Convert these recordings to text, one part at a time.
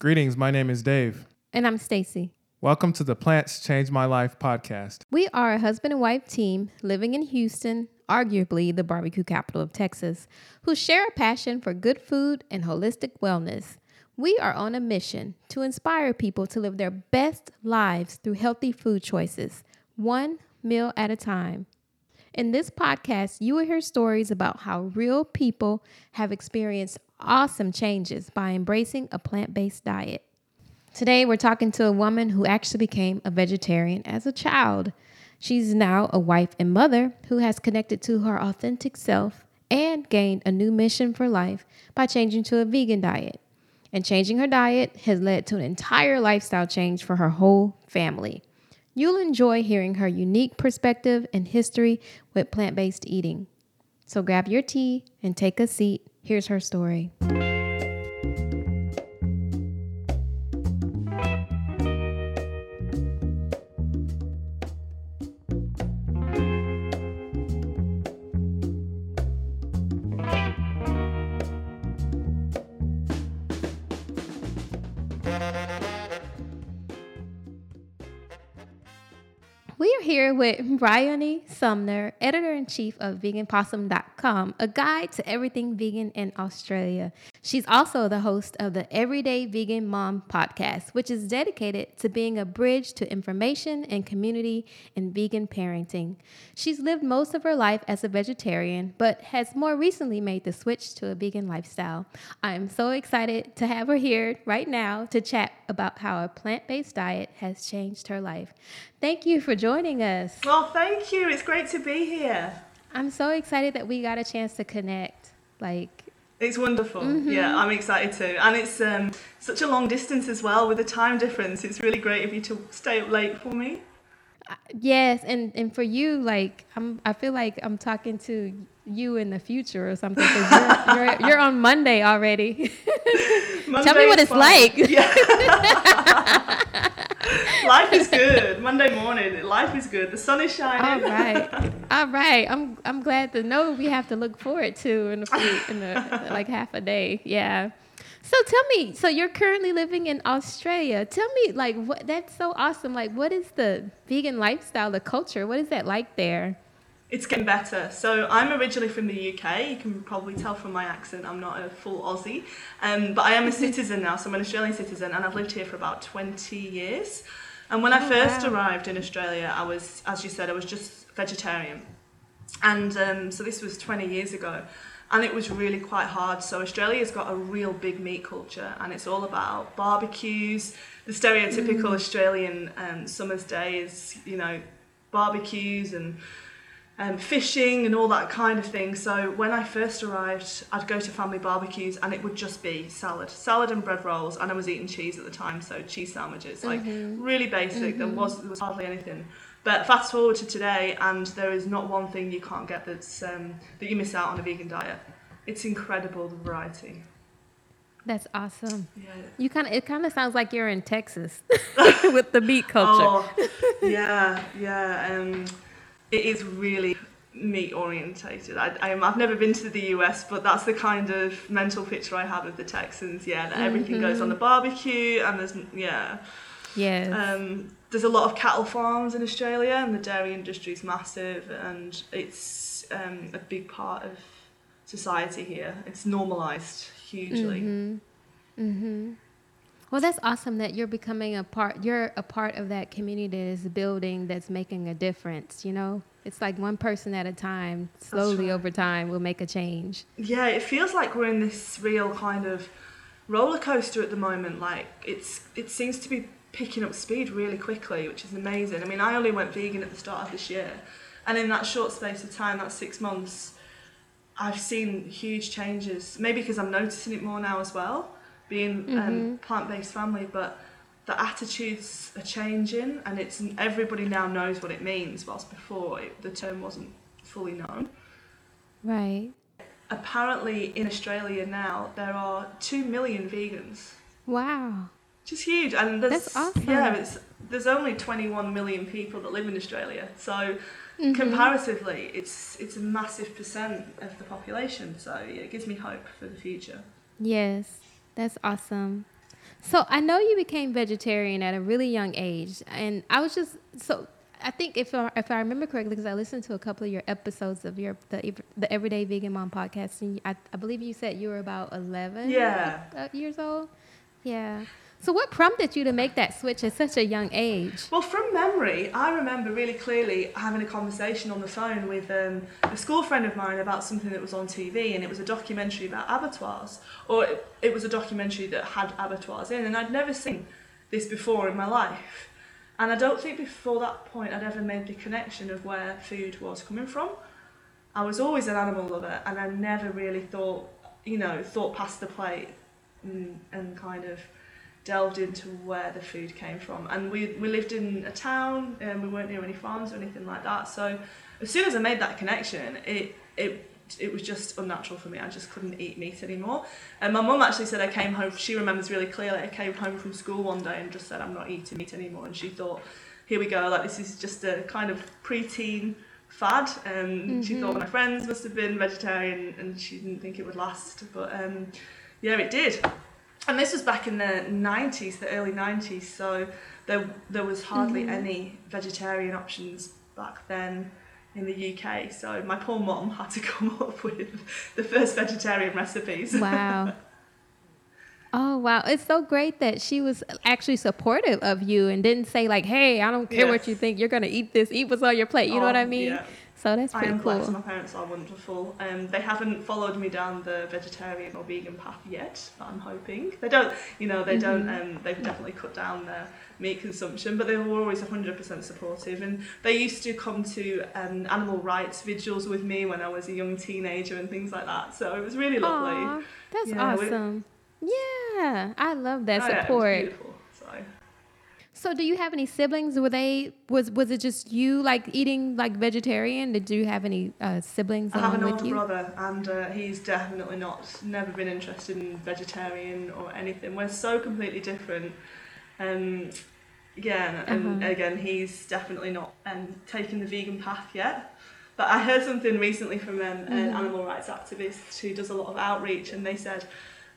Greetings, my name is Dave. And I'm Stacy. Welcome to the Plants Change My Life podcast. We are a husband and wife team living in Houston, arguably the barbecue capital of Texas, who share a passion for good food and holistic wellness. We are on a mission to inspire people to live their best lives through healthy food choices, one meal at a time. In this podcast, you will hear stories about how real people have experienced awesome changes by embracing a plant based diet. Today, we're talking to a woman who actually became a vegetarian as a child. She's now a wife and mother who has connected to her authentic self and gained a new mission for life by changing to a vegan diet. And changing her diet has led to an entire lifestyle change for her whole family. You'll enjoy hearing her unique perspective and history with plant based eating. So grab your tea and take a seat. Here's her story. We are here with Bryony Sumner, editor in chief of veganpossum.com, a guide to everything vegan in Australia. She's also the host of the Everyday Vegan Mom podcast, which is dedicated to being a bridge to information and community in vegan parenting. She's lived most of her life as a vegetarian, but has more recently made the switch to a vegan lifestyle. I am so excited to have her here right now to chat about how a plant based diet has changed her life. Thank you for joining us. Well, thank you. It's great to be here. I'm so excited that we got a chance to connect. Like, It's wonderful. Mm-hmm. Yeah, I'm excited too. And it's um, such a long distance as well with the time difference. It's really great of you to stay up late for me. Yes, and and for you, like, I'm I feel like I'm talking to you in the future or something because you're, you're you're on Monday already. Tell me what it's fine. like. Yeah. life is good. Monday morning, life is good. The sun is shining. All right, all right. I'm I'm glad to know we have to look forward to in a few, in a, like half a day. Yeah. So tell me, so you're currently living in Australia. Tell me, like, what? That's so awesome. Like, what is the vegan lifestyle, the culture? What is that like there? It's getting better. So I'm originally from the UK. You can probably tell from my accent I'm not a full Aussie, um, but I am a citizen now. So I'm an Australian citizen, and I've lived here for about 20 years. And when I Oh, first wow. arrived in Australia, I was, as you said, I was just vegetarian, and um, so this was 20 years ago. And it was really quite hard. So Australia's got a real big meat culture, and it's all about barbecues. The stereotypical Australian um, summer's day is, you know, barbecues and um, fishing and all that kind of thing. So when I first arrived, I'd go to family barbecues and it would just be salad, salad and bread rolls, and I was eating cheese at the time, so cheese sandwiches, like really basic. There was there was hardly anything. But fast forward to today, and there is not one thing you can't get that's um, that you miss out on a vegan diet. It's incredible the variety. That's awesome. Yeah. You kind of it kind of sounds like you're in Texas with the meat culture. Oh, yeah, yeah. Um, it is really meat orientated. I, I'm, I've never been to the US, but that's the kind of mental picture I have of the Texans. Yeah, that everything goes on the barbecue, and there's yeah. Yeah. Um, there's a lot of cattle farms in Australia, and the dairy industry is massive, and it's um, a big part of society here. It's normalised hugely. Mm-hmm. Well, that's awesome that you're becoming a part. You're a part of that community that is building, that's making a difference. You know, it's like one person at a time. Slowly right. over time, will make a change. Yeah, it feels like we're in this real kind of roller coaster at the moment. Like it's it seems to be picking up speed really quickly, which is amazing. I mean, I only went vegan at the start of this year, and in that short space of time, that six months, I've seen huge changes. Maybe because I'm noticing it more now as well, being um, plant-based family, but. The attitudes are changing, and it's everybody now knows what it means. Whilst before it, the term wasn't fully known. Right. apparently in Australia now there are two million vegans, Wow. Is huge. And there's, That's awesome. Yeah, it's there's only 21 million people that live in Australia, so Mm-hmm. comparatively, it's it's a massive percent of the population. So yeah, it gives me hope for the future. Yes, that's awesome. So I know you became vegetarian at a really young age, and I was just so. I think if I, if I remember correctly, because I listened to a couple of your episodes of your the, the Everyday Vegan Mom podcast, and I, I believe you said you were about eleven Yeah. years old. Yeah. So what prompted you to make that switch at such a young age? Well, from memory, I remember really clearly having a conversation on the phone with um, a school friend of mine about something that was on TV, and it was a documentary about abattoirs, or it, it was a documentary that had abattoirs in, and I'd never seen this before in my life. And I don't think before that point I'd ever made the connection of where food was coming from. I was always an animal lover, and I never really thought, you know, thought past the plate and, and kind of delved into where the food came from. And we, we lived in a town and we weren't near any farms or anything like that. So as soon as I made that connection, it, it, it was just unnatural for me. I just couldn't eat meat anymore. And my mum actually said I came home, she remembers really clearly, I came home from school one day and just said, I'm not eating meat anymore. And she thought, here we go, like this is just a kind of preteen fad. And she thought mm-hmm. my friends must have been vegetarian and she didn't think it would last. But um, yeah, it did and this was back in the 90s, the early 90s, so there, there was hardly Mhm. any vegetarian options back then in the UK. So my poor mum had to come up with the first vegetarian recipes. Wow. Oh wow, it's so great that she was actually supportive of you and didn't say like, "Hey, I don't care Yeah. what you think. You're gonna eat this. Eat what's on your plate." You know what I Oh, mean? yeah. So that's I pretty am blessed. cool. My parents are wonderful. Um, they haven't followed me down the vegetarian or vegan path yet, but I'm hoping they don't. You know, they don't. Mm-hmm. Um, they've definitely cut down their meat consumption, but they were always 100% supportive. And they used to come to um, animal rights vigils with me when I was a young teenager and things like that. So it was really lovely. Aw, that's Yeah, we- awesome. Yeah, I love that Oh, yeah, it was support. So. do you have any siblings? Were they was was it just you like eating like vegetarian? Did you have any uh, siblings I have an older brother, and uh, he's definitely not, never been interested in vegetarian or anything. We're so completely different. Um, yeah, and Uh-huh. again, he's definitely not um, taken the vegan path yet. But I heard something recently from um, an Mhm. animal rights activist who does a lot of outreach, and they said,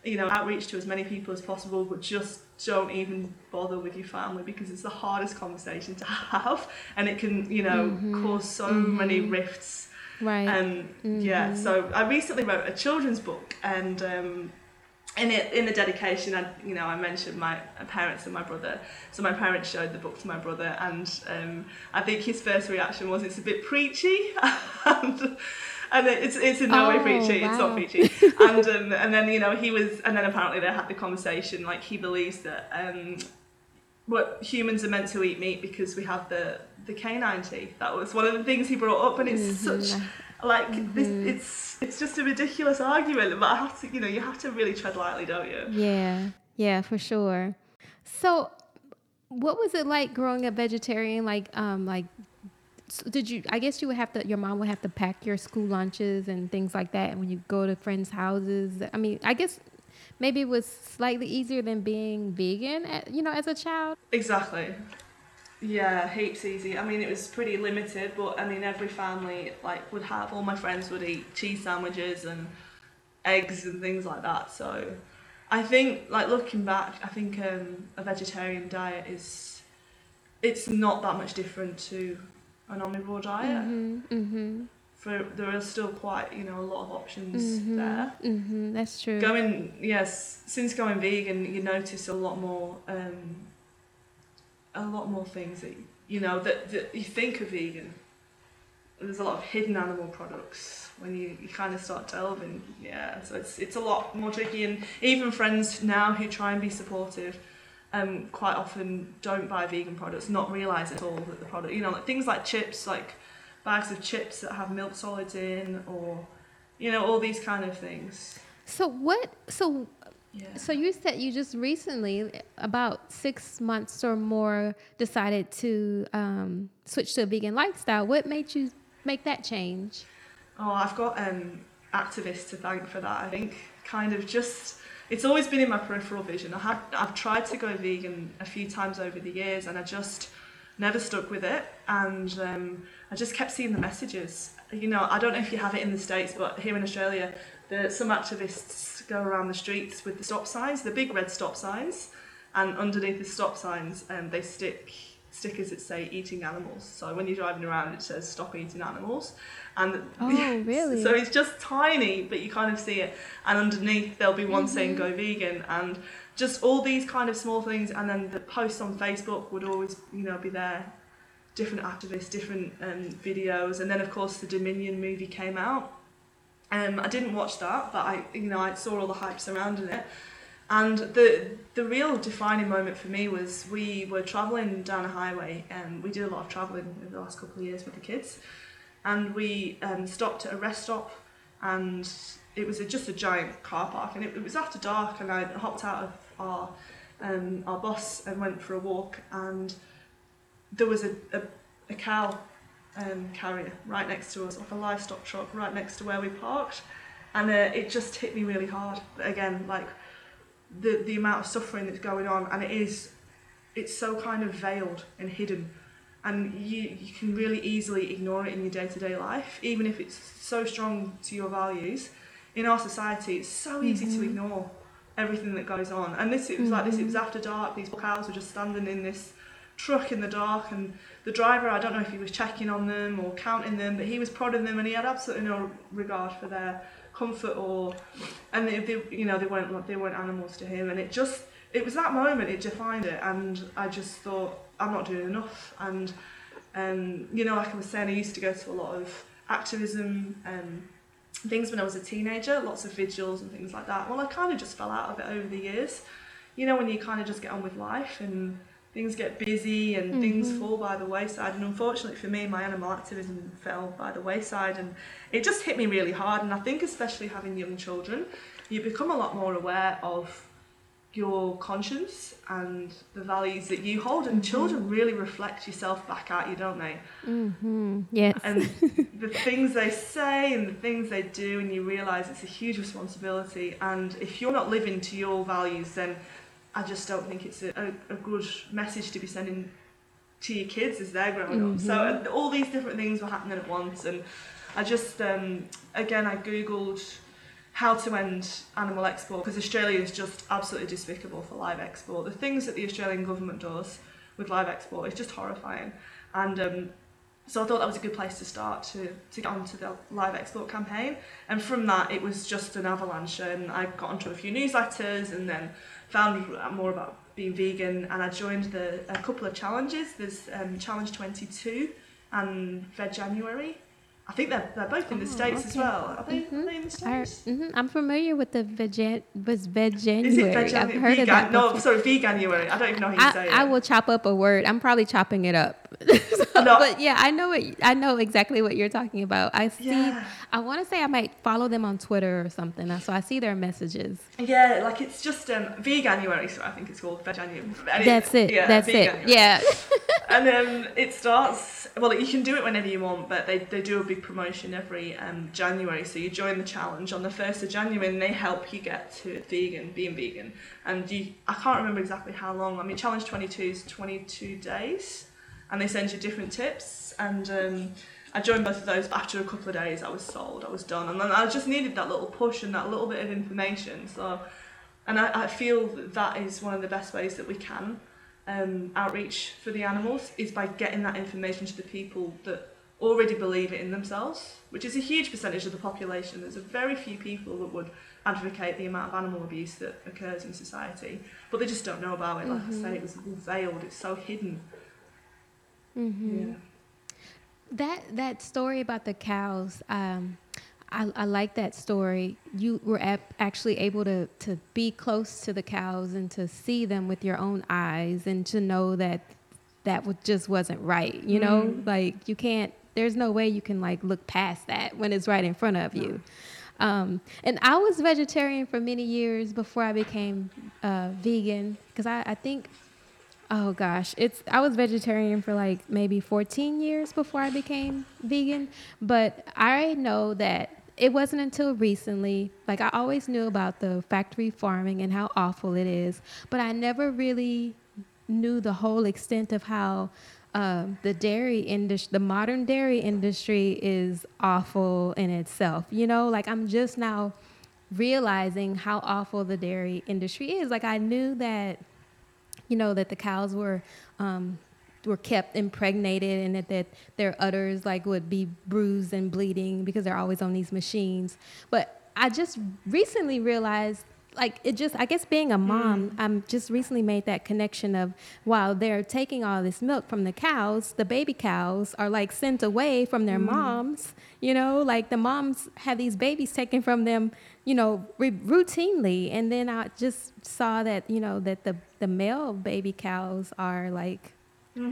you know, outreach to as many people as possible, but just don't even bother with your family because it's the hardest conversation to have, and it can, you know, Mhm. cause so many Mhm. rifts Right. um, Yeah, Mhm. so I recently wrote a children's book, and um, in it, in the dedication, I, you know, I mentioned my parents and my brother. So my parents showed the book to my brother, and um, I think his first reaction was, "It's a bit preachy," and, and it's it's in no way Oh, preachy. It's not preachy. and um, and then you know he was, and then apparently they had the conversation. Like he believes that. Um, what humans are meant to eat meat because we have the the canine teeth. That was one of the things he brought up, and it's Mhm. such like this, Mhm. it's it's just a ridiculous argument. But I have to, you know, you have to really tread lightly, don't you? Yeah, yeah, for sure. So, what was it like growing up vegetarian? Like, um, like, s- did you? I guess you would have to. Your mom would have to pack your school lunches and things like that. And when you go to friends' houses, I mean, I guess maybe it was slightly easier than being vegan. At, you know, as a child. Exactly. Yeah, heaps easy. I mean, it was pretty limited, but I mean, every family like would have. All my friends would eat cheese sandwiches and eggs and things like that. So, I think, like looking back, I think um, a vegetarian diet is it's not that much different to an omnivore diet. Mm-hmm. Mm-hmm. For there are still quite, you know, a lot of options Mm-hmm. there. Mm-hmm. That's true. Going yes, since going vegan, you notice a lot more, um, a lot more things that you know that, that you think are vegan. There's a lot of hidden animal products when you, you kind of start delving. Yeah, so it's it's a lot more tricky, and even friends now who try and be supportive. Um, quite often don't buy vegan products, not realising at all that the product, you know, like things like chips, like bags of chips that have milk solids in, or you know, all these kind of things. so what? So Yeah. So you said you just recently, about six months or more, decided to um, switch to a vegan lifestyle. What made you make that change? Oh, I've got um, activists to thank for that. I think kind of just it's always been in my peripheral vision. I have I've tried to go vegan a few times over the years, and I just never stuck with it. And um, I just kept seeing the messages. You know, I don't know if you have it in the states, but here in Australia, the, some activists go around the streets with the stop signs, the big red stop signs. and underneath the stop signs, um, they stick stickers that say eating animals. So when you're driving around, it says stop eating animals. And Oh, really? so it's just tiny, but you kind of see it. And underneath, there'll be one saying go vegan. And just all these kind of small things. And then the posts on Facebook would always, you know, be there. Different activists, different um, videos. And then, of course, the Dominion movie came out. Um, I didn't watch that, but I, you know, I saw all the hype surrounding it. And the the real defining moment for me was we were traveling down a highway, and we did a lot of traveling over the last couple of years with the kids, and we um, stopped at a rest stop, and it was a, just a giant car park, and it, it was after dark, and I hopped out of our um, our bus and went for a walk, and there was a, a, a cow um, carrier right next to us, like a livestock truck right next to where we parked, and uh, it just hit me really hard. Again, like the the amount of suffering that's going on, and it is, it's so kind of veiled and hidden, and you you can really easily ignore it in your day to day life, even if it's so strong to your values. In our society, it's so easy to mm-hmm. ignore everything that goes on, and this it was like this. It was mm-hmm. after dark. These cows were just standing in this truck in the dark, and the driver I don't know if he was checking on them or counting them, but he was prodding them, and he had absolutely no regard for their comfort or and they, they you know they weren't they weren't animals to him. And it just it was that moment it defined it. And I just thought I'm not doing enough. And um, you know like I was saying I used to go to a lot of activism and things when I was a teenager lots of vigils and things like that. Well I kind of just fell out of it over the years. You know when you kind of just get on with life and things get busy and things fall by the wayside. And unfortunately for me my animal activism fell by the wayside. And it just hit me really hard. And I think especially having young children you become a lot more aware of your conscience and the values that you hold. And children really reflect yourself back at you don't they? Mm-hmm. Yes. and the things they say and the things they do and you realize it's a huge responsibility. And if you're not living to your values then i just don't think it's a, a, a good message to be sending to your kids as they're growing up so uh, all these different things were happening at once and i just um, again i googled how to end animal export because australia is just absolutely despicable for live export the things that the australian government does with live export is just horrifying and um, so I thought that was a good place to start to, to get onto the live export campaign. And from that, it was just an avalanche. And I got onto a few newsletters and then found more about being vegan. And I joined the a couple of challenges. There's um, Challenge 22 and Veg January. I think they're, they're both in the Oh, States as well. Are they, are they in the I, States? hmm I'm familiar with the veg was veg Is it January. I've heard of Vegan? that. No, sorry, Veganuary. I don't even know how you say I, I will chop up a word. I'm probably chopping it up. No. But yeah, I know what I know exactly what you're talking about. I see. Yeah. I want to say I might follow them on Twitter or something, so I see their messages. Yeah, like it's just um, Veganuary, so I think it's called Veganuary. That's it. yeah, That's it. Yeah. and um, it starts well you can do it whenever you want but they, they do a big promotion every um, january so you join the challenge on the 1st of january and they help you get to vegan being vegan and you i can't remember exactly how long i mean challenge 22 is 22 days and they send you different tips and um, I joined both of those, but after a couple of days, I was sold. I was done, and then I just needed that little push and that little bit of information. So, and I, I feel that that is one of the best ways that we can um, outreach for the animals is by getting that information to the people that already believe it in themselves, which is a huge percentage of the population. There's a very few people that would advocate the amount of animal abuse that occurs in society, but they just don't know about it. Like I say, it was veiled. It's so hidden. Mm-hmm. Yeah. That that story about the cows, um, I, I like that story. You were ap- actually able to to be close to the cows and to see them with your own eyes and to know that that just wasn't right. You know, Mm. like you can't. There's no way you can like look past that when it's right in front of you. Um, and I was vegetarian for many years before I became uh, vegan because I, I think Oh gosh, it's I was vegetarian for like maybe 14 years before I became vegan, but I know that it wasn't until recently like I always knew about the factory farming and how awful it is, but I never really knew the whole extent of how um, the dairy industry, the modern dairy industry, is awful in itself. You know, like I'm just now realizing how awful the dairy industry is. Like I knew that you know, that the cows were um, were kept impregnated and that, that their udders like would be bruised and bleeding because they're always on these machines. But I just recently realized like it just i guess being a mom Mm. i'm just recently made that connection of while they're taking all this milk from the cows the baby cows are like sent away from Mm. their moms you know like the moms have these babies taken from them you know re- routinely and then i just saw that you know that the the male baby cows are like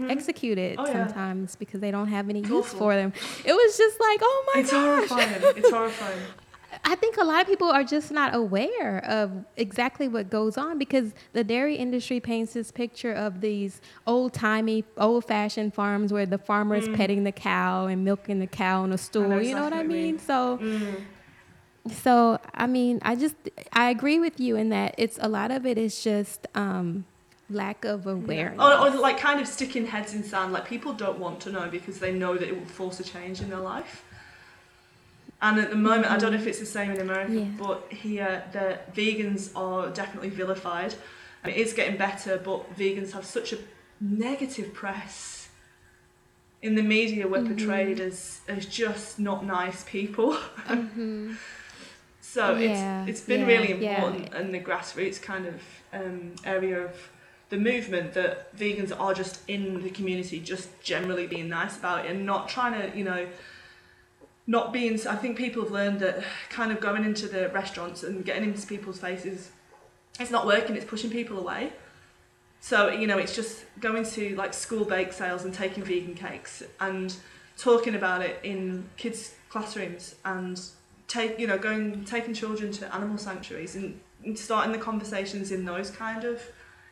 executed Oh, yeah. sometimes because they don't have any use for them it was just like oh my god, It's gosh horrifying. It's horrifying. I think a lot of people are just not aware of exactly what goes on because the dairy industry paints this picture of these old timey, old fashioned farms where the farmer is petting the cow and milking the cow in a stool. you know what I exactly what you mean? mean. So, Mm. so I mean, I just I agree with you in that it's a lot of it is just um, lack of awareness. Or, or like kind of sticking heads in sand. Like people don't want to know because they know that it will force a change in their life. And at the moment, I don't know if mm-hmm. it's the same in America, Yeah. but here the vegans are definitely vilified. It is getting better, but vegans have such a negative press. In the media, we're mm-hmm. portrayed as, as just not nice people. Mm-hmm. So Yeah, it's it's been yeah, really important in the grassroots kind of um, area of the movement that vegans are just in the community, just generally being nice about it and not trying to, you know, not being. I think people have learned that kind of going into the restaurants and getting into people's faces, it's not working. It's pushing people away. So you know, it's just going to like school bake sales and taking vegan cakes and talking about it in kids' classrooms and take you know going taking children to animal sanctuaries and, and starting the conversations in those kind of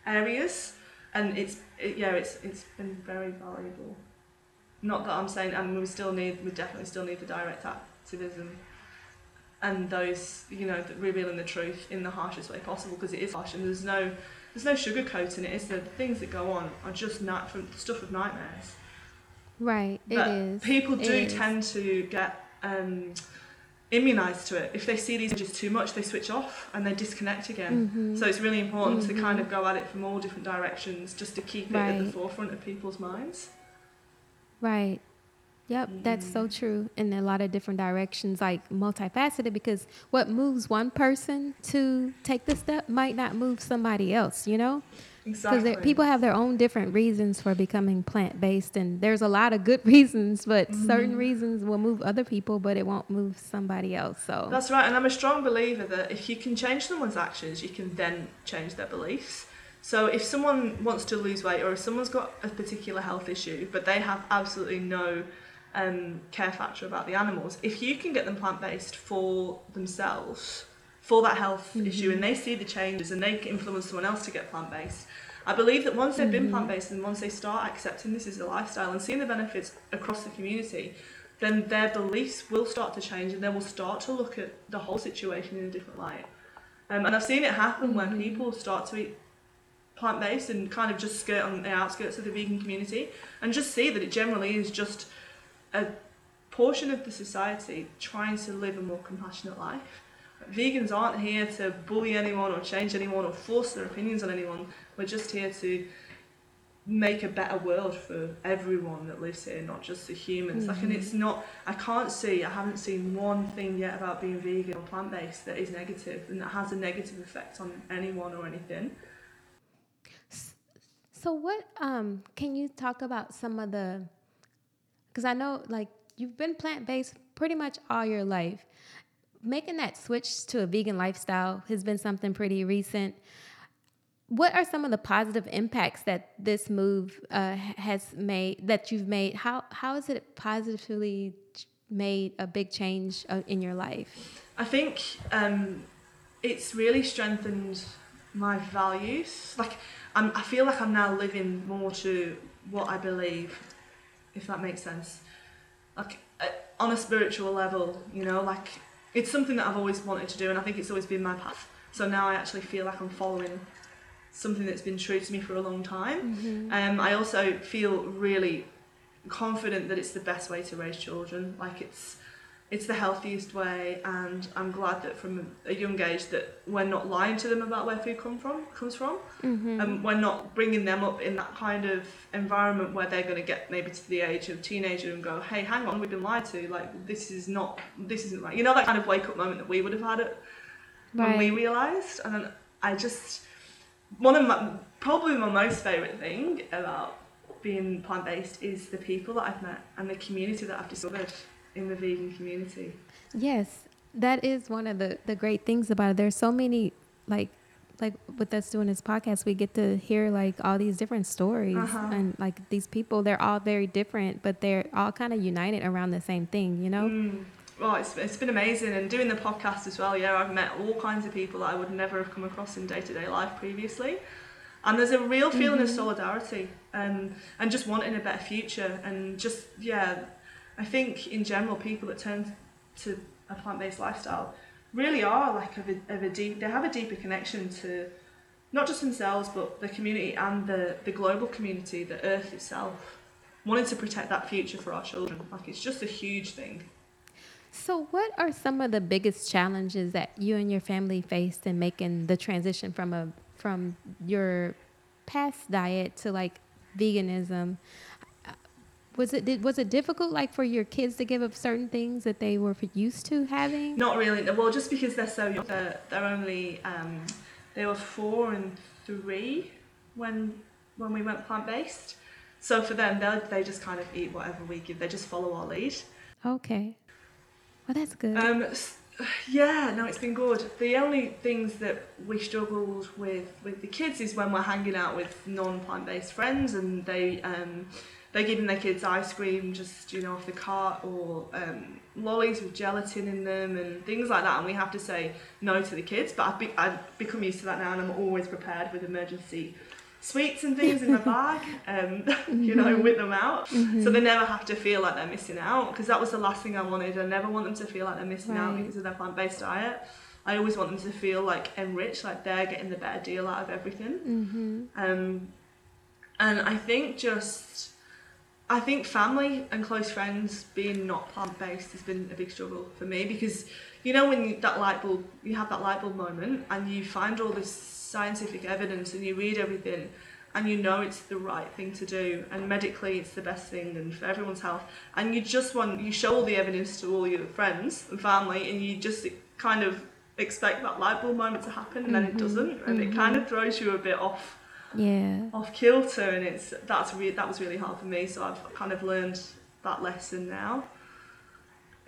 areas. And it's it, yeah, it's it's been very valuable. Not that I'm saying, and we still need, we definitely still need the direct activism and those, you know, revealing the truth in the harshest way possible because it is harsh and there's no, there's no sugarcoating it. It's the things that go on are just night from stuff of nightmares. right, it But is. People do is. tend to get um, immunized to it. If they see these images too much, they switch off and they disconnect again. Mhm. So it's really important to kind Mhm. of go at it from all different directions just to keep it at the forefront of people's minds. Right. Yep, that's Mm. so true in a lot of different directions, like multifaceted, because what moves one person to take the step might not move somebody else, you know? Because Exactly. people have their own different reasons for becoming plant based, and there's a lot of good reasons, but certain Mhm. reasons will move other people, but it won't move somebody else. So, That's right, and I'm a strong believer that if you can change someone's actions, you can then change their beliefs. So if someone wants to lose weight or if someone's got a particular health issue, but they have absolutely no um, care factor about the animals, if you can get them plant based for themselves, for that health issue, and they see the changes and they can influence someone else to get plant based, I believe that once they've been plant based and once they start accepting this as a lifestyle and seeing the benefits across the community, then their beliefs will start to change and they will start to look at the whole situation in a different light. Um, and I've seen it happen when people start to eat plant based and kind of just skirt on the outskirts of the vegan community and just see that it generally is just a portion of the society trying to live a more compassionate life. Vegans aren't here to bully anyone or change anyone or force their opinions on anyone. We're just here to make a better world for everyone that lives here, not just the humans. Like, and mm-hmm. it's not. I can't see. I haven't seen one thing yet about being vegan or plant based that is negative and that has a negative effect on anyone or anything. So what um can you talk about some of the cuz I know like you've been plant-based pretty much all your life. Making that switch to a vegan lifestyle has been something pretty recent. What are some of the positive impacts that this move uh, has made that you've made? How how has it positively made a big change uh, in your life? I think um, it's really strengthened my values. Like I'm, I feel like I'm now living more to what I believe, if that makes sense. Like uh, on a spiritual level, you know, like it's something that I've always wanted to do, and I think it's always been my path. So now I actually feel like I'm following something that's been true to me for a long time. Um, I also feel really confident that it's the best way to raise children. Like it's it's the healthiest way and I'm glad that from a young age that we're not lying to them about where food come from comes from. Mm-hmm. and we're not bringing them up in that kind of environment where they're going to get maybe to the age of teenager and go hey hang on we've been lied to like this is not this isn't right. You know that kind of wake up moment that we would have had it when we realised and then I just one of my probably my most favourite thing about being plant based is the people that I've met and the community that I've discovered in the vegan community. Yes, that is one of the the great things about it. There's so many like like with us doing this podcast, we get to hear like all these different stories Uh-huh. and like these people. They're all very different, but they're all kind of united around the same thing. You know? Mm. Well, it's, it's been amazing and doing the podcast as well. Yeah, I've met all kinds of people that I would never have come across in day to day life previously. And there's a real feeling of Mhm. solidarity and, and just wanting a better future. And just, yeah, I think in general, people that turn to a plant based lifestyle really are like of a, of a deep, they have a deeper connection to not just themselves, but the community and the, the global community, the earth itself. Wanting to protect that future for our children. Like, it's just a huge thing. So, what are some of the biggest challenges that you and your family faced in making the transition from a from your past diet to like veganism? Was it did, was it difficult like for your kids to give up certain things that they were used to having? Not really. Well, just because they're so young, they're, they're only um, they were four and three when when we went plant based. So for them, they they just kind of eat whatever we give. They just follow our lead. Okay. Well, that's good. Um, yeah, no, it's been good. The only things that we struggled with with the kids is when we're hanging out with non plant based friends and they um, they're giving their kids ice cream just you know off the cart or um, lollies with gelatin in them and things like that, and we have to say no to the kids. But I've, be- I've become used to that now, and I'm always prepared with emergency sweets and things in my bag, um, you know, with them out. So they never have to feel like they're missing out because that was the last thing I wanted. I never want them to feel like they're missing out because of their plant-based diet. I always want them to feel like enriched, like they're getting the better deal out of everything. mm-hmm. Um, and I think just, I think family and close friends being not plant-based has been a big struggle for me because, you know, when you, that light bulb, you have that light bulb moment and you find all this scientific evidence and you read everything and you know it's the right thing to do and medically it's the best thing and for everyone's health and you just want you show all the evidence to all your friends and family and you just kind of expect that light bulb moment to happen and then it Mhm, doesn't and it kind of throws you a bit off Yeah. off kilter and it's that's re- that was really hard for me so I've kind of learned that lesson now.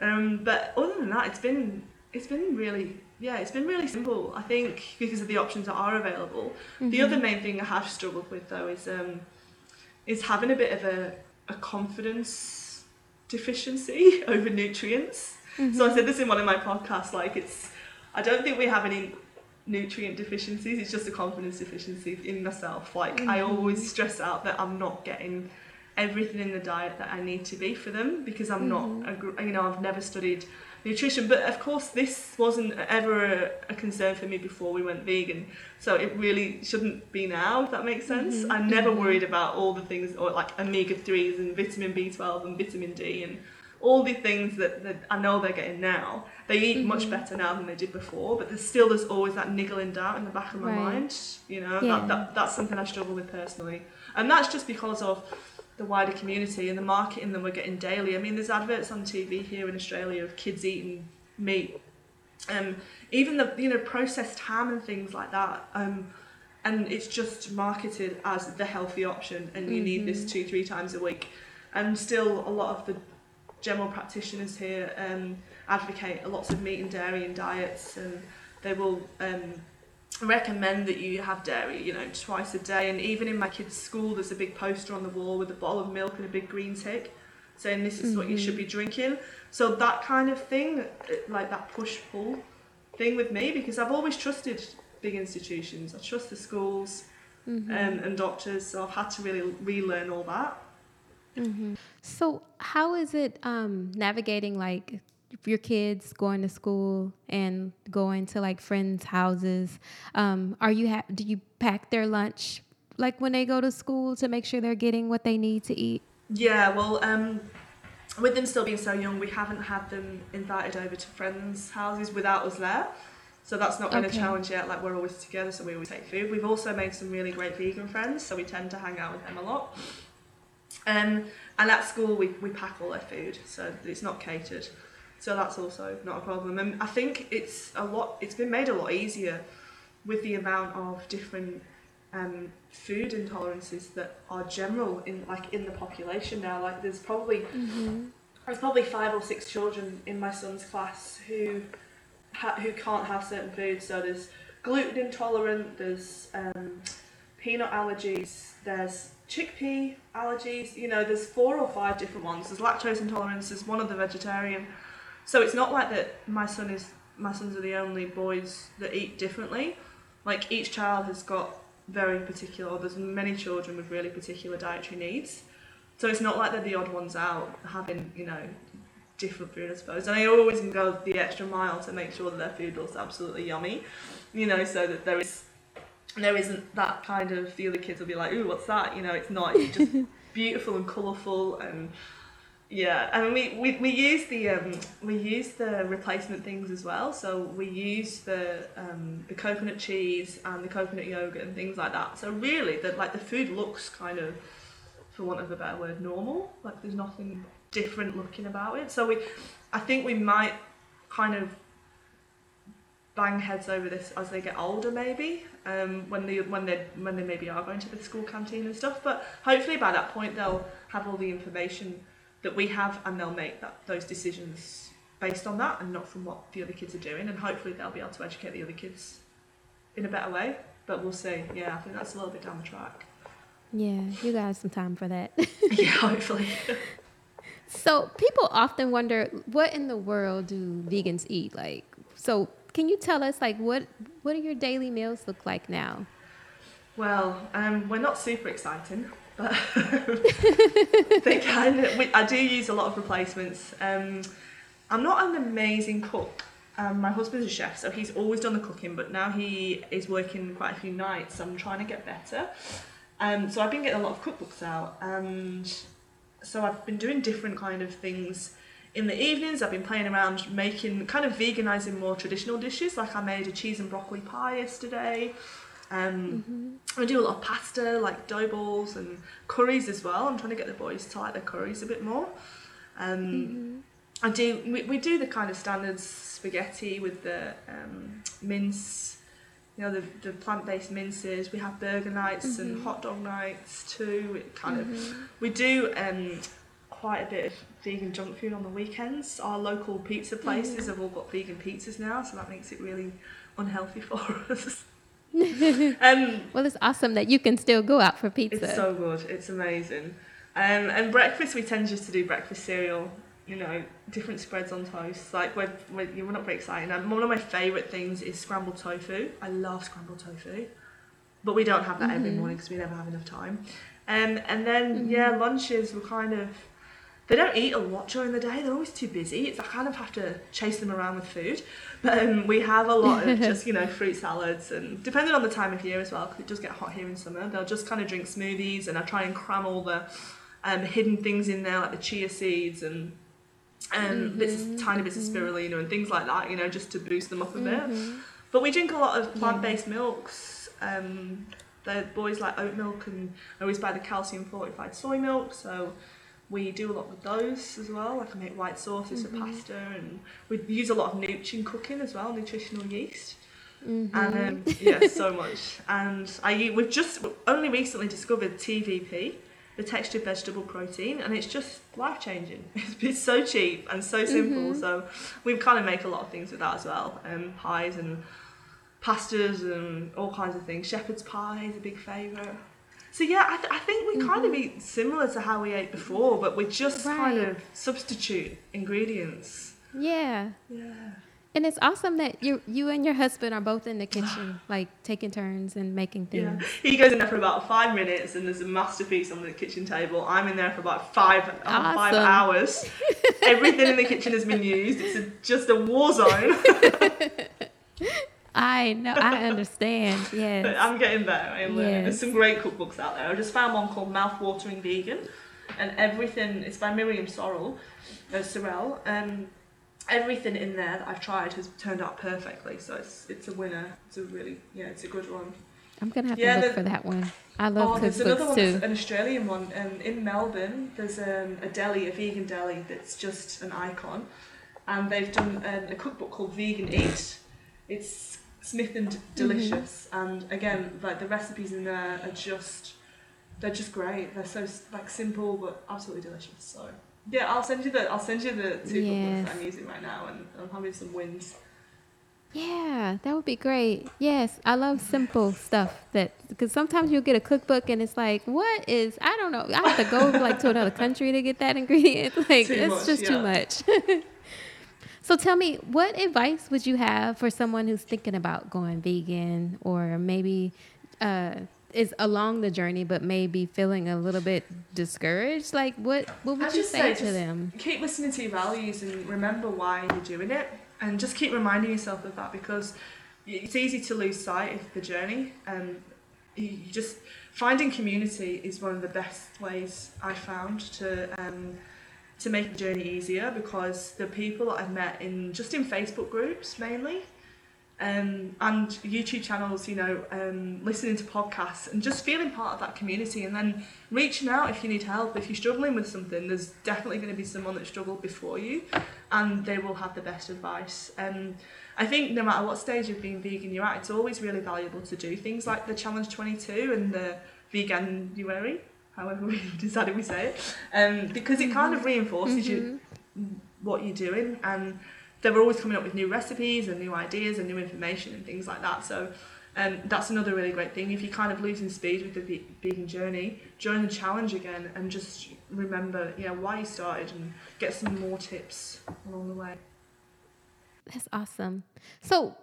Um, but other than that it's been it's been really yeah it's been really simple I think because of the options that are available. The other main thing I have struggled with though is um, is having a bit of a, a confidence deficiency over nutrients. So I said this in one of my podcasts like it's I don't think we have any nutrient deficiencies it's just a confidence deficiency in myself. Like I always stress out that I'm not getting everything in the diet that I need to be for them because I'm not a, you know I've never studied nutrition. But of course this wasn't ever a, a concern for me before we went vegan. So it really shouldn't be now if that makes sense. Mhm, I'm never mhm. worried about all the things or like omega-3s and vitamin B12 and vitamin D and all the things that, that I know they're getting now they eat much Mhm. better now than they did before but there's still there's always that niggling doubt in the back of my Right. mind you know Yeah. that, that, that's something I struggle with personally and that's just because of the wider community and the marketing that we're getting daily. I mean, there's adverts on TV here in Australia of kids eating meat, um, even the you know processed ham and things like that. Um, and it's just marketed as the healthy option, and you need this Mhm. two three times a week. And still, a lot of the general practitioners here um, advocate lots of meat and dairy in diets, and they will um, recommend that you have dairy, you know, twice a day. And even in my kids' school, there's a big poster on the wall with a bottle of milk and a big green tick saying this is what you should be drinking. So that kind of thing, uh, like that push pull thing with me, because I've always trusted big institutions. I trust the schools Mm-hmm. um, and doctors, so I've had to really relearn all that. Hmm So, how is it um, navigating like your kids going to school and going to like friends' houses? Um, are you ha- do you pack their lunch like when they go to school to make sure they're getting what they need to eat? Yeah, well, um, with them still being so young, we haven't had them invited over to friends' houses without us there. So that's not been Okay. a challenge yet. Like we're always together, so we always take food. We've also made some really great vegan friends, so we tend to hang out with them a lot. Um, and at school, we, we pack all their food, so it's not catered. So that's also not a problem. And I think it's a lot. It's been made a lot easier with the amount of different um, food intolerances that are general in like in the population now. Like there's probably there's probably five or six children in my son's class who ha- who can't have certain foods. So there's gluten intolerant. There's um, peanut allergies. There's chickpea allergies. You know, there's four or five different ones. There's lactose intolerance. There's one of the vegetarian. So it's not like that. My son is my sons are the only boys that eat differently. Like each child has got very particular. Or there's many children with really particular dietary needs. So it's not like they're the odd ones out having, you know, different food, I suppose. And I always go the extra mile to make sure that their food looks absolutely yummy, you know, so that there is there isn't that kind of the other kids will be like, ooh, what's that? You know, it's not. It's just beautiful and colourful and yeah. I mean, we, we, we use the um, we use the replacement things as well. So we use the um, the coconut cheese and the coconut yogurt and things like that. So really, the like the food looks kind of for want of a better word, normal. Like there's nothing different looking about it. So we, I think we might kind of bang heads over this as they get older, maybe. Um, when they when they when they maybe are going to the school canteen and stuff. But hopefully by that point they'll have all the information that we have and they'll make that those decisions based on that and not from what the other kids are doing. And hopefully they'll be able to educate the other kids in a better way. But we'll see. Yeah, I think that's a little bit down the track. Yeah, you got some time for that. yeah, hopefully. so people often wonder, what in the world do vegans eat? Like, so can you tell us, like, what what do your daily meals look like now? Well, um, we're not super exciting, but they kind of. We, I do use a lot of replacements. Um, I'm not an amazing cook. Um, my husband's a chef, so he's always done the cooking, but now he is working quite a few nights. So I'm trying to get better. Um, so I've been getting a lot of cookbooks out, and so I've been doing different kind of things. In the evenings, I've been playing around making kind of veganizing more traditional dishes. Like I made a cheese and broccoli pie yesterday. Um, I do a lot of pasta, like dough balls and curries as well. I'm trying to get the boys to like their curries a bit more. Um, I do. We, we do the kind of standard spaghetti with the um, mince, you know, the, the plant-based minces. We have burger nights and hot dog nights too. It kind of we do um, quite a bit of vegan junk food on the weekends. Our local pizza places have all got vegan pizzas now, so that makes it really unhealthy for us. um, Well, it's awesome that you can still go out for pizza. it's so good. It's amazing. Um, and breakfast, we tend just to do breakfast cereal. You know, different spreads on toast. Like we're, we're, we're not very exciting. Um, one of my favourite things is scrambled tofu. I love scrambled tofu, but we don't have that every morning because we never have enough time. Um, and then yeah, lunches were kind of. They don't eat a lot during the day. They're always too busy. It's I kind of have to chase them around with food. But um, we have a lot of just you know fruit salads and depending on the time of year as well because it does get hot here in summer. They'll just kind of drink smoothies and I try and cram all the um, hidden things in there like the chia seeds and um, bits tiny bits of spirulina and things like that. You know just to boost them up a bit. But we drink a lot of plant-based milks. Um, the boys like oat milk and I always buy the calcium fortified soy milk. So we do a lot with those as well. Like I make white sauces for pasta, and we use a lot of nooch in cooking as well, nutritional yeast. And um, yeah, so much. And I we've just only recently discovered TVP, the textured vegetable protein, and it's just life changing. It's, so cheap and so simple. So we kind of make a lot of things with that as well. Um, pies and pastas and all kinds of things. Shepherd's pie is a big favourite. So yeah, I, th- I think we kind of eat similar to how we ate before, but we just kind of substitute ingredients. yeah. Yeah. And it's awesome that you you and your husband are both in the kitchen, like taking turns and making things. Yeah. He goes in there for about five minutes and there's a masterpiece on the kitchen table. I'm in there for about five uh, five hours. Everything in the kitchen has been used. It's a, just a war zone. I know, I understand. But I'm getting better. I'm learning. There's some great cookbooks out there. I just found one called Mouthwatering Vegan. and everything. It's by Miriam Sorrell, uh, Sorrell. Um, everything in there that I've tried has turned out perfectly. So it's it's a winner. It's a really yeah, it's a good one. I'm gonna have Yeah, to look the- for that one. I love oh, there's another one, too. an Australian one. Um, in Melbourne, there's um, a deli, a vegan deli that's just an icon, and they've done um, a cookbook called Vegan Eat. It's Smith and delicious, mm-hmm. and again, like the recipes in there are just, they're just great. They're so like simple but absolutely delicious. So yeah, I'll send you the I'll send you the two cookbooks that I'm using right now, and I'm having some wins. Yeah, that would be great. Yes, I love simple stuff that because sometimes you'll get a cookbook and it's like, what is? I don't know. I have to go like to another country to get that ingredient. Like Too it's much, just too much. so tell me, what advice would you have for someone who's thinking about going vegan or maybe uh, is along the journey but maybe feeling a little bit discouraged? Like what what would I'd you say, say to just them? keep listening to your values and remember why you're doing it and just keep reminding yourself of that because it's easy to lose sight of the journey and you you just finding community is one of the best ways I found to um, to make the journey easier because the people I've met in just in Facebook groups mainly um, and YouTube channels, you know, um, listening to podcasts and just feeling part of that community and then reaching out if you need help. If you're struggling with something, there's definitely going to be someone that struggled before you and they will have the best advice. Um, I think no matter what stage of being vegan you're at, it's always really valuable to do things like the Challenge 22 and the Veganuary, however we decided we say it, um, because it kind of reinforces you what you're doing and they were always coming up with new recipes and new ideas and new information and things like that. So um, that's another really great thing. If you're kind of losing speed with the ve- vegan journey, join the challenge again and just remember, you know, why you started and get some more tips along the way. That's awesome. So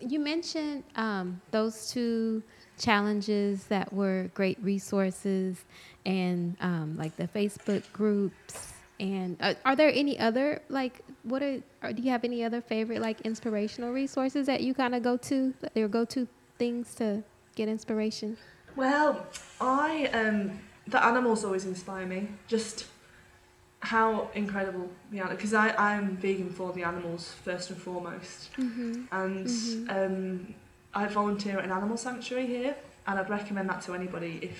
you mentioned um, those two challenges that were great resources and um, like the Facebook groups. And uh, are there any other like what are do you have any other favorite like inspirational resources that you kind of go to your go to things to get inspiration? Well, I um, the animals always inspire me. Just how incredible the animals because I I'm vegan for the animals first and foremost. Mm-hmm. and Mhm. um, I volunteer at an animal sanctuary here, and I'd recommend that to anybody if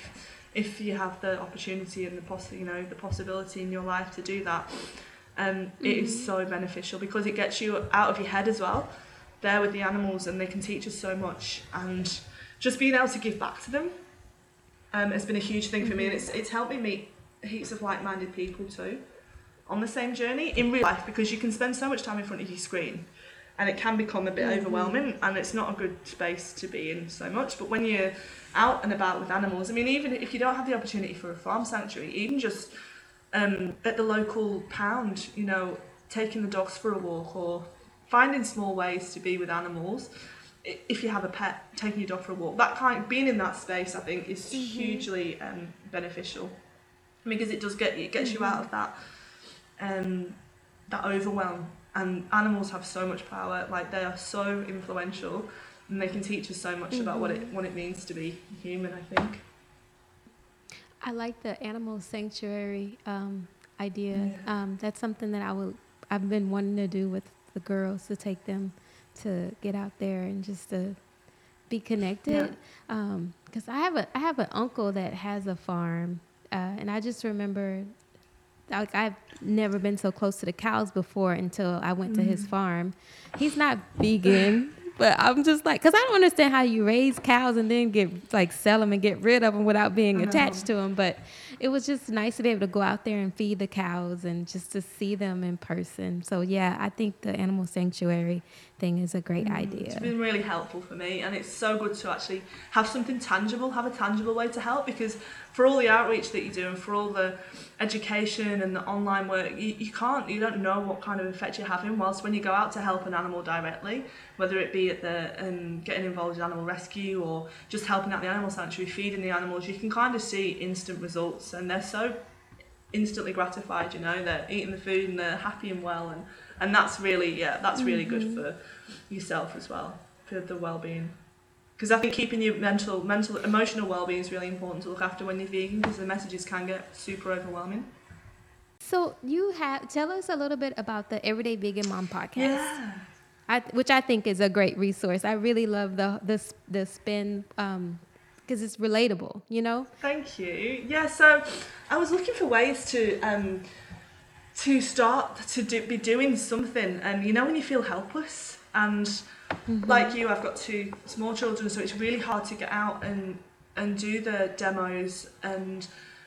if you have the opportunity and the poss- you know the possibility in your life to do that. Um, It is Mhm. so beneficial because it gets you out of your head as well. There with the animals, and they can teach us so much, and just being able to give back to them um, has been a huge thing for me, and it's it's helped me meet heaps of like-minded people too on the same journey in real life because you can spend so much time in front of your screen and it can become a bit Mhm. overwhelming and it's not a good space to be in so much but when you're out and about with animals i mean even if you don't have the opportunity for a farm sanctuary even just um, at the local pound you know taking the dogs for a walk or finding small ways to be with animals if you have a pet taking your dog for a walk that kind being in that space i think is Mhm. hugely um, beneficial because it does get it gets you out of that um, that overwhelm and animals have so much power like they are so influential and they can teach us so much about what it what it means to be human i think I like the animal sanctuary um, idea. Um, that's something that I will. I've been wanting to do with the girls to take them to get out there and just to be connected. Because I have a I have an uncle that has a farm, uh, and I just remember. Like I've never been so close to the cows before until I went to his Mm. farm. He's not vegan, but I'm just like, cause I don't understand how you raise cows and then get like sell them and get rid of them without being attached to them. But it was just nice to be able to go out there and feed the cows and just to see them in person. So yeah, I think the animal sanctuary thing is a great Mm, It's been really helpful for me, and it's so good to actually have something tangible, have a tangible way to help. Because for all the outreach that you do, and for all the education and the online work, you, you can't, you don't know what kind of effect you're having. Whilst when you go out to help an animal directly, whether it be at the um, getting involved in animal rescue or just helping out the animal sanctuary, feeding the animals, you can kind of see instant results, and they're so instantly gratified. You know, they're eating the food and they're happy and well, and and that's really yeah, that's really good Mhm. for yourself as well for the well-being because I think keeping your mental, mental, emotional well-being is really important to look after when you're vegan because the messages can get super overwhelming. So you have tell us a little bit about the Everyday Vegan Mom podcast. Yeah. I, which I think is a great resource. I really love the the the spin because it's relatable. You know. Thank you. Yeah. So I was looking for ways to um, to start to do, be doing something, and you know when you feel helpless, and mm-hmm. like you, I've got two small children, so it's really hard to get out and and do the demos and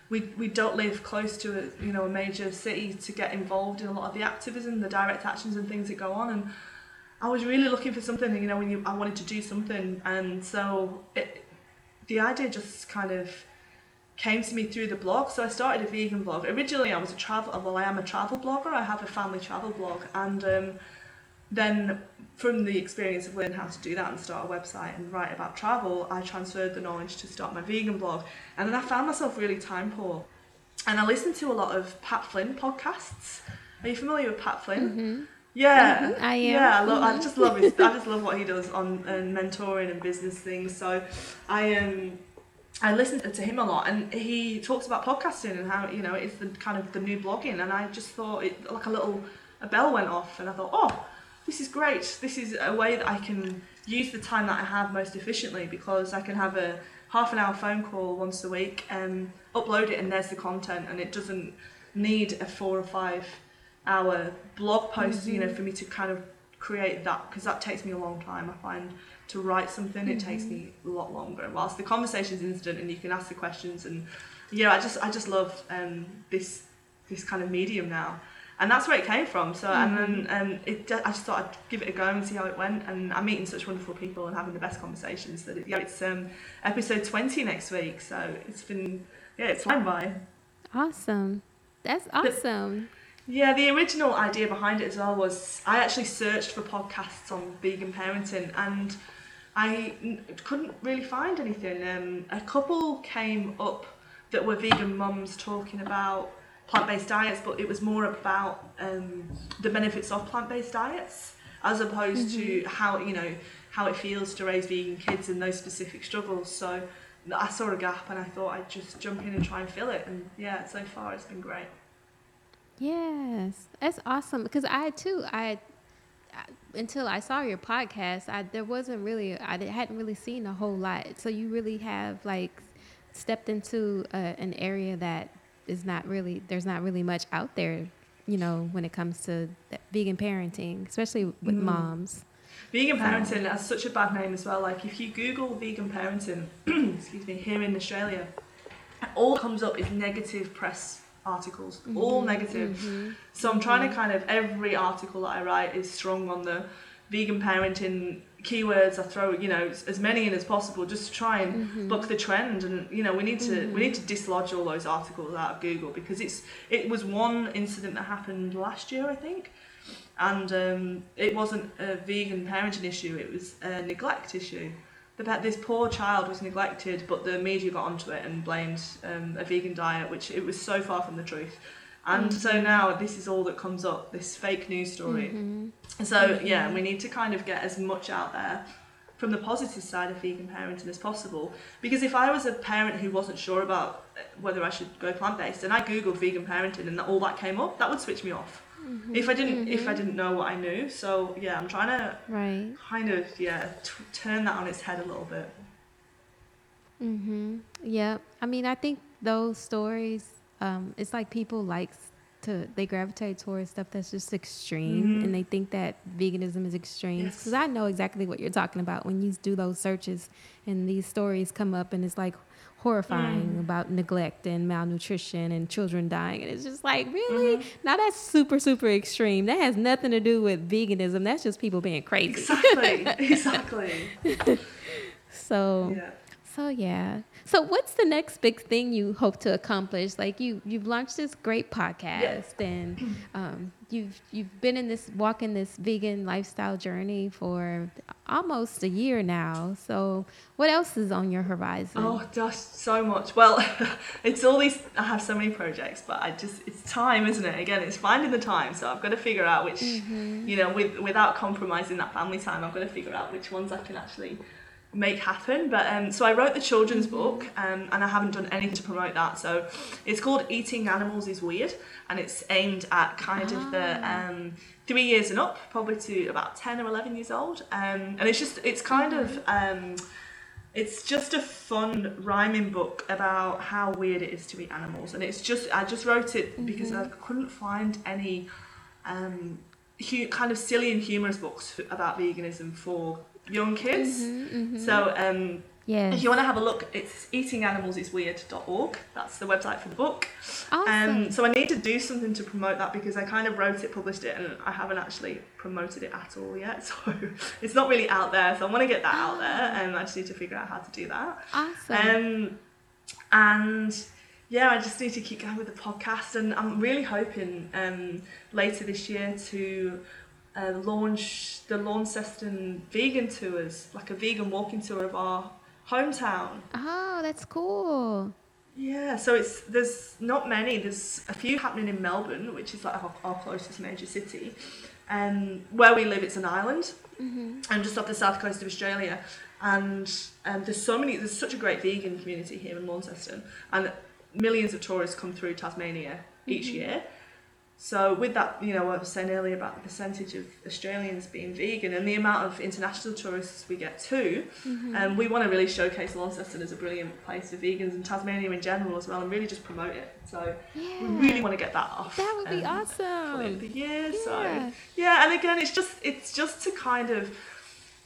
we, we don't live close to a you know a major city to get involved in a lot of the activism, the direct actions and things that go on. And I was really looking for something, you know, when you, I wanted to do something, and so it, the idea just kind of came to me through the blog. So I started a vegan blog. Originally, I was a travel. Well, I am a travel blogger. I have a family travel blog, and um, then from the experience of learning how to do that and start a website and write about travel, I transferred the knowledge to start my vegan blog. And then I found myself really time poor. And I listened to a lot of Pat Flynn podcasts. Are you familiar with Pat Flynn? Mm-hmm. Yeah, mm-hmm, I am. Yeah, I, lo- mm-hmm. I just love his. I just love what he does on um, mentoring and business things. So, I um, I listen to him a lot, and he talks about podcasting and how you know it's the kind of the new blogging. And I just thought it like a little a bell went off, and I thought, oh, this is great. This is a way that I can use the time that I have most efficiently because I can have a half an hour phone call once a week and upload it, and there's the content, and it doesn't need a four or five hour blog post, mm-hmm. you know, mm-hmm. for me to kind of create that because that takes me a long time. I find to write something mm-hmm. it takes mm-hmm. me a lot longer. Whilst the conversation is instant and you can ask the questions and yeah, I just I just love um, this this kind of medium now. And that's where it came from. So mm-hmm. and then um, it, I just thought I'd give it a go and see how it went. And I'm meeting such wonderful people and having the best conversations. That it, yeah, it's um, episode 20 next week. So it's been yeah, it's flying by. Awesome. That's awesome. Yeah, the original idea behind it as well was I actually searched for podcasts on vegan parenting and I n- couldn't really find anything. Um, a couple came up that were vegan mums talking about plant-based diets, but it was more about um, the benefits of plant-based diets as opposed mm-hmm. to how you know how it feels to raise vegan kids and those specific struggles. So I saw a gap and I thought I'd just jump in and try and fill it. And yeah, so far it's been great. Yes, that's awesome. Because I too, I, I, until I saw your podcast, I there wasn't really, I hadn't really seen a whole lot. So you really have like stepped into a, an area that is not really there's not really much out there, you know, when it comes to vegan parenting, especially with mm. moms. Vegan parenting has such a bad name as well. Like if you Google vegan parenting, excuse me, here in Australia, all comes up is negative press articles, mm-hmm. all negative. Mm-hmm. So I'm trying to kind of every article that I write is strong on the vegan parenting keywords. I throw you know as many in as possible just to try and mm-hmm. buck the trend. And you know we need to we mm-hmm. need to dislodge all those articles out of Google because it's it was one incident that happened last year I think. And um, it wasn't a vegan parenting issue; it was a neglect issue that this poor child was neglected, but the media got onto it and blamed um, a vegan diet, which it was so far from the truth. And mm-hmm. so now this is all that comes up, this fake news story. Mm-hmm. So mm-hmm. yeah, we need to kind of get as much out there from the positive side of vegan parenting as possible. Because if I was a parent who wasn't sure about whether I should go plant based, and I googled vegan parenting and all that came up, that would switch me off. Mm-hmm. If I didn't, mm-hmm. if I mm-hmm. didn't know what I knew, so yeah, I'm trying to right. kind of yeah t- turn that on its head a little bit. Mhm. Yeah. I mean, I think those stories, um, it's like people like to they gravitate towards stuff that's just extreme, mm-hmm. and they think that veganism is extreme. Because yes. I know exactly what you're talking about when you do those searches, and these stories come up, and it's like horrifying mm. about neglect and malnutrition and children dying. And it's just like, really? Mm-hmm. Now that's super, super extreme. That has nothing to do with veganism. That's just people being crazy. Exactly. exactly. so, yeah. So yeah. So what's the next big thing you hope to accomplish? Like you, you've launched this great podcast, yeah. and um, you've you've been in this walking this vegan lifestyle journey for almost a year now. So what else is on your horizon? Oh, just so much. Well, it's all these. I have so many projects, but I just it's time, isn't it? Again, it's finding the time. So I've got to figure out which, mm-hmm. you know, with without compromising that family time, I've got to figure out which ones I can actually make happen. But um, so I wrote the children's book, um, and I haven't done anything to promote that. So it's called Eating Animals is Weird, and it's aimed at kind of the um, three years and up, probably to about ten or eleven years old. Um, and it's just it's kind of um, it's just a fun rhyming book about how weird it is to eat animals, and it's just I just wrote it because I couldn't find any um, hu- kind of silly and humorous books f- about veganism for young kids. So um, Yes. if you want to have a look, it's eatinganimalsisweird.org. That's the website for the book. Awesome. Um, so I need to do something to promote that because I kind of wrote it, published it, and I haven't actually promoted it at all yet. So it's not really out there. So I want to get that out there, and I just need to figure out how to do that. awesome. Um, and yeah, I just need to keep going with the podcast, and I'm really hoping um, later this year to uh, launch the Launceston vegan tours, like a vegan walking tour of our hometown. oh, that's cool. Yeah, so it's there's not many. There's a few happening in Melbourne, which is like our, our closest major city. Um, where we live, it's an island, and just off the south coast of Australia. And um, there's so many. There's such a great vegan community here in Launceston, and millions of tourists come through Tasmania each year. So with that, you know, what I was saying earlier about the percentage of Australians being vegan and the amount of international tourists we get too, um, we want to really showcase Launceston as a brilliant place for vegans and Tasmania in general as well, and really just promote it. So Yeah. we really want to get that off. That would be um, awesome. the year. Yeah. So yeah, and again, it's just it's just to kind of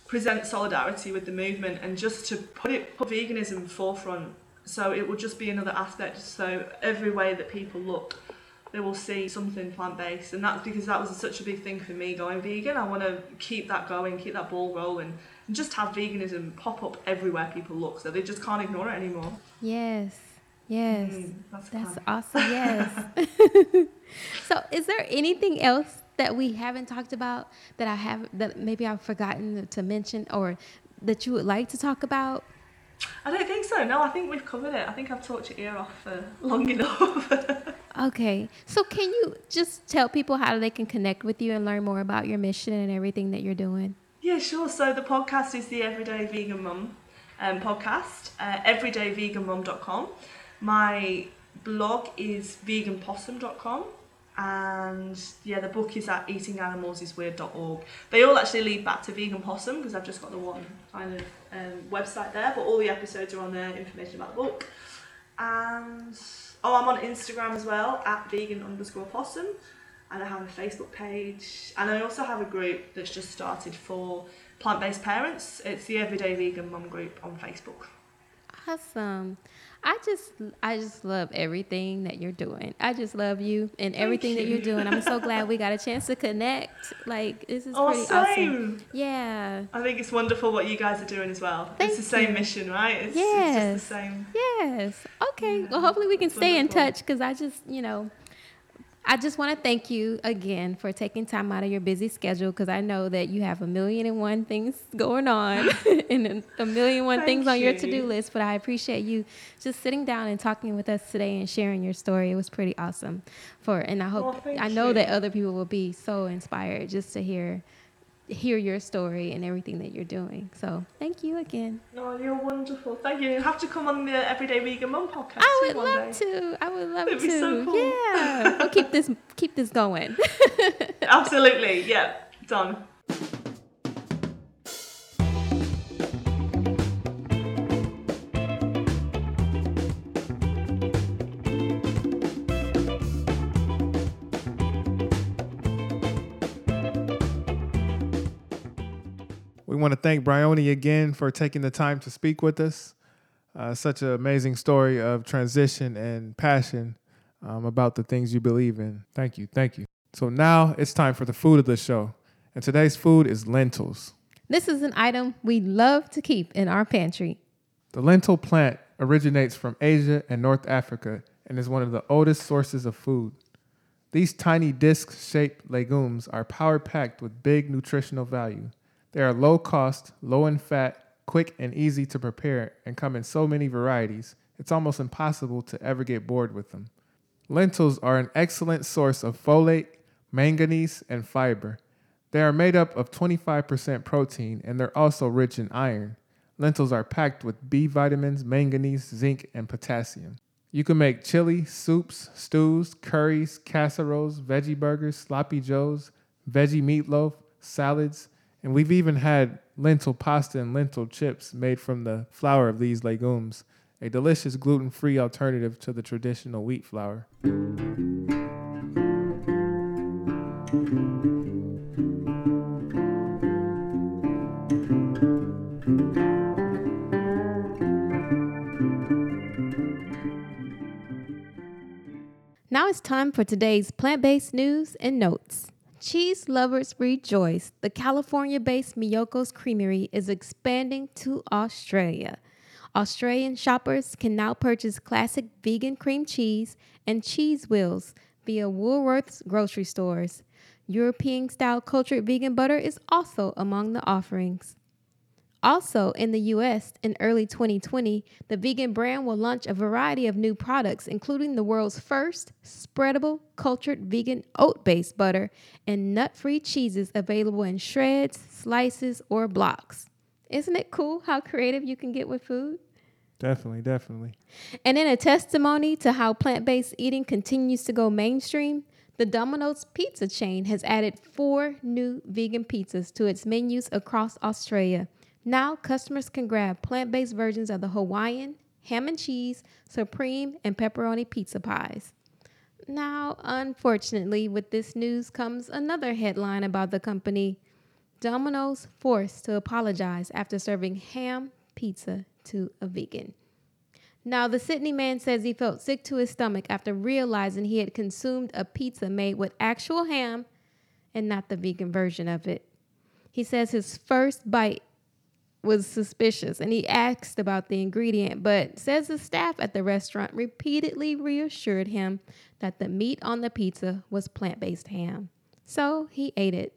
present solidarity with the movement and just to put it put veganism forefront. So it will just be another aspect. So every way that people look, they will see something plant based, and that's because that was such a big thing for me going vegan. I want to keep that going, keep that ball rolling, and just have veganism pop up everywhere people look, so they just can't ignore it anymore. Yes. Yes. Mm, that's That's awesome. Yes. so, is there anything else that we haven't talked about that I have that maybe I've forgotten to mention or that you would like to talk about? I don't think so. No, I think we've covered it. I think I've talked your ear off for long enough. Okay. So, can you just tell people how they can connect with you and learn more about your mission and everything that you're doing? Yeah, sure. So the podcast is the Everyday Vegan Mum um, podcast, uh, everydayveganmum.com. My blog is veganpossum.com. And yeah, the book is at eatinganimalsisweird.org. They all actually lead back to Vegan Possum because I've just got the one kind of um, website there, but all the episodes are on there, information about the book. And oh, I'm on Instagram as well at vegan underscore possum and I have a Facebook page, and I also have a group that's just started for plant-based parents. It's the Everyday Vegan Mum group on Facebook. Awesome. I just I just love everything that you're doing. I just love you and everything that you're doing. I'm so glad we got a chance to connect. Like this is Oh, pretty awesome. Yeah. I think it's wonderful what you guys are doing as well. Thank it's the same you. mission, right? It's, Yes. it's just the same. Yes. Okay. Yeah, Well, hopefully we can it's stay in touch because I just, you know, I just want to thank you again for taking time out of your busy schedule because I know that you have a million and one things going on and a- million one Thank things on your to do list. But I appreciate you just sitting down and talking with us today and sharing your story. It was pretty awesome. For and I hope Well, I know that other people will be so inspired just to hear hear your story and everything that you're doing. So thank you again. No, you're wonderful. Thank you. You have to come on the Everyday Vegan Mum podcast I would love day. to. I would love It'd to. be so cool. Yeah. we'll keep this keep this going. Absolutely. Yeah. Done. We want to thank Bryony again for taking the time to speak with us. Uh, such an amazing story of transition and passion um, about the things you believe in. Thank you. Thank you. So now it's time for the food of the show. And today's food is lentils. this is an item we love to keep in our pantry. The lentil plant originates from Asia and North Africa and is one of the oldest sources of food. These tiny disc shaped legumes are power packed with big nutritional value. They are low cost, low in fat, quick and easy to prepare, and come in so many varieties, it's almost impossible to ever get bored with them. Lentils are an excellent source of folate, manganese, and fiber. They are made up of 25% protein and they're also rich in iron. Lentils are packed with B vitamins, manganese, zinc, and potassium. You can make chili, soups, stews, curries, casseroles, veggie burgers, sloppy joes, veggie meatloaf, salads, and we've even had lentil pasta and lentil chips made from the flour of these legumes, a delicious gluten free alternative to the traditional wheat flour. Now it's time for today's plant based news and notes. Cheese lovers rejoice. The California based Miyoko's Creamery is expanding to Australia. Australian shoppers can now purchase classic vegan cream cheese and cheese wheels via Woolworths grocery stores. European style cultured vegan butter is also among the offerings. Also, in the US, in early 2020, the vegan brand will launch a variety of new products, including the world's first spreadable cultured vegan oat based butter and nut free cheeses available in shreds, slices, or blocks. Isn't it cool how creative you can get with food? Definitely, definitely. And in a testimony to how plant based eating continues to go mainstream, the Domino's pizza chain has added four new vegan pizzas to its menus across Australia. Now, customers can grab plant based versions of the Hawaiian, ham and cheese, supreme, and pepperoni pizza pies. Now, unfortunately, with this news comes another headline about the company Domino's forced to apologize after serving ham pizza to a vegan. Now, the Sydney man says he felt sick to his stomach after realizing he had consumed a pizza made with actual ham and not the vegan version of it. He says his first bite was suspicious and he asked about the ingredient, but says the staff at the restaurant repeatedly reassured him that the meat on the pizza was plant based ham. So he ate it.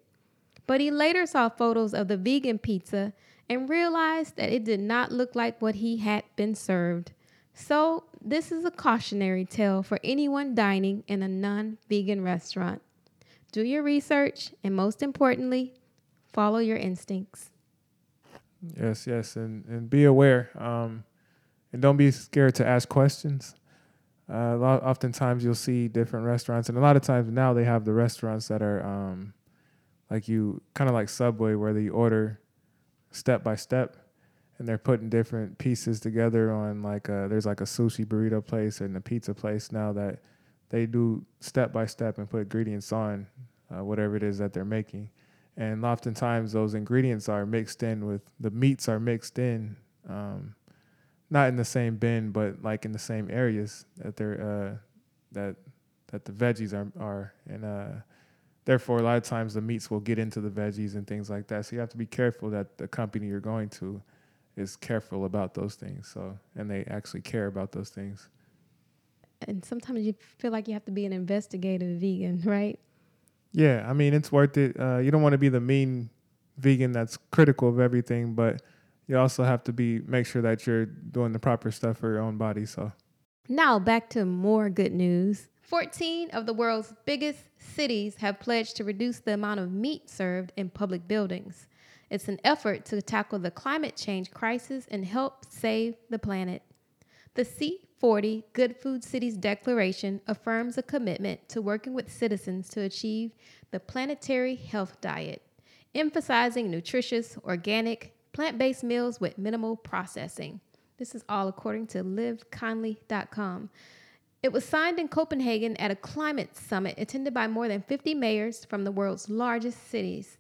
But he later saw photos of the vegan pizza and realized that it did not look like what he had been served. So, this is a cautionary tale for anyone dining in a non vegan restaurant. Do your research and, most importantly, follow your instincts. Yes, yes, and and be aware. Um, and don't be scared to ask questions. Uh, lot, oftentimes you'll see different restaurants, and a lot of times now they have the restaurants that are um, like you kind of like Subway, where they order step by step, and they're putting different pieces together on like a, there's like a sushi burrito place and a pizza place now that they do step by step and put ingredients on uh, whatever it is that they're making and oftentimes those ingredients are mixed in with the meats are mixed in um, not in the same bin but like in the same areas that they're uh, that that the veggies are are. And uh, therefore a lot of times the meats will get into the veggies and things like that. So you have to be careful that the company you're going to is careful about those things. So and they actually care about those things. And sometimes you feel like you have to be an investigative vegan right yeah, I mean it's worth it. Uh, you don't want to be the mean vegan that's critical of everything, but you also have to be make sure that you're doing the proper stuff for your own body. So now back to more good news. 14 of the world's biggest cities have pledged to reduce the amount of meat served in public buildings. It's an effort to tackle the climate change crisis and help save the planet. The C40 Good Food Cities Declaration affirms a commitment to working with citizens to achieve the planetary health diet, emphasizing nutritious, organic, plant based meals with minimal processing. This is all according to livekindly.com. It was signed in Copenhagen at a climate summit attended by more than 50 mayors from the world's largest cities.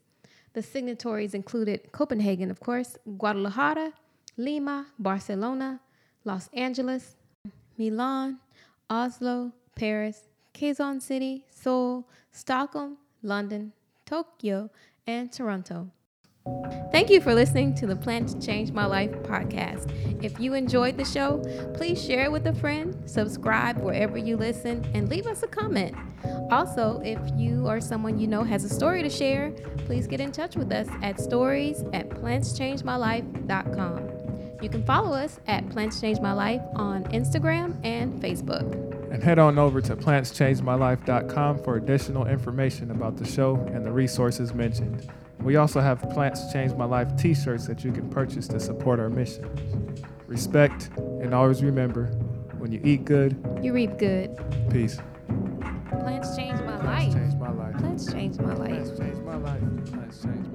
The signatories included Copenhagen, of course, Guadalajara, Lima, Barcelona, Los Angeles, Milan, Oslo, Paris, Quezon City, Seoul, Stockholm, London, Tokyo, and Toronto. Thank you for listening to the Plants Change My Life podcast. If you enjoyed the show, please share it with a friend, subscribe wherever you listen, and leave us a comment. Also, if you or someone you know has a story to share, please get in touch with us at stories at plantschangemylife.com. You can follow us at Plants Change My Life on Instagram and Facebook. And head on over to plantschangemylife.com for additional information about the show and the resources mentioned. We also have Plants Change My Life t shirts that you can purchase to support our mission. Respect and always remember when you eat good, You reap good. peace. Plants change my Plants life. change my life. Plants change my life. Plants change my life. Plants change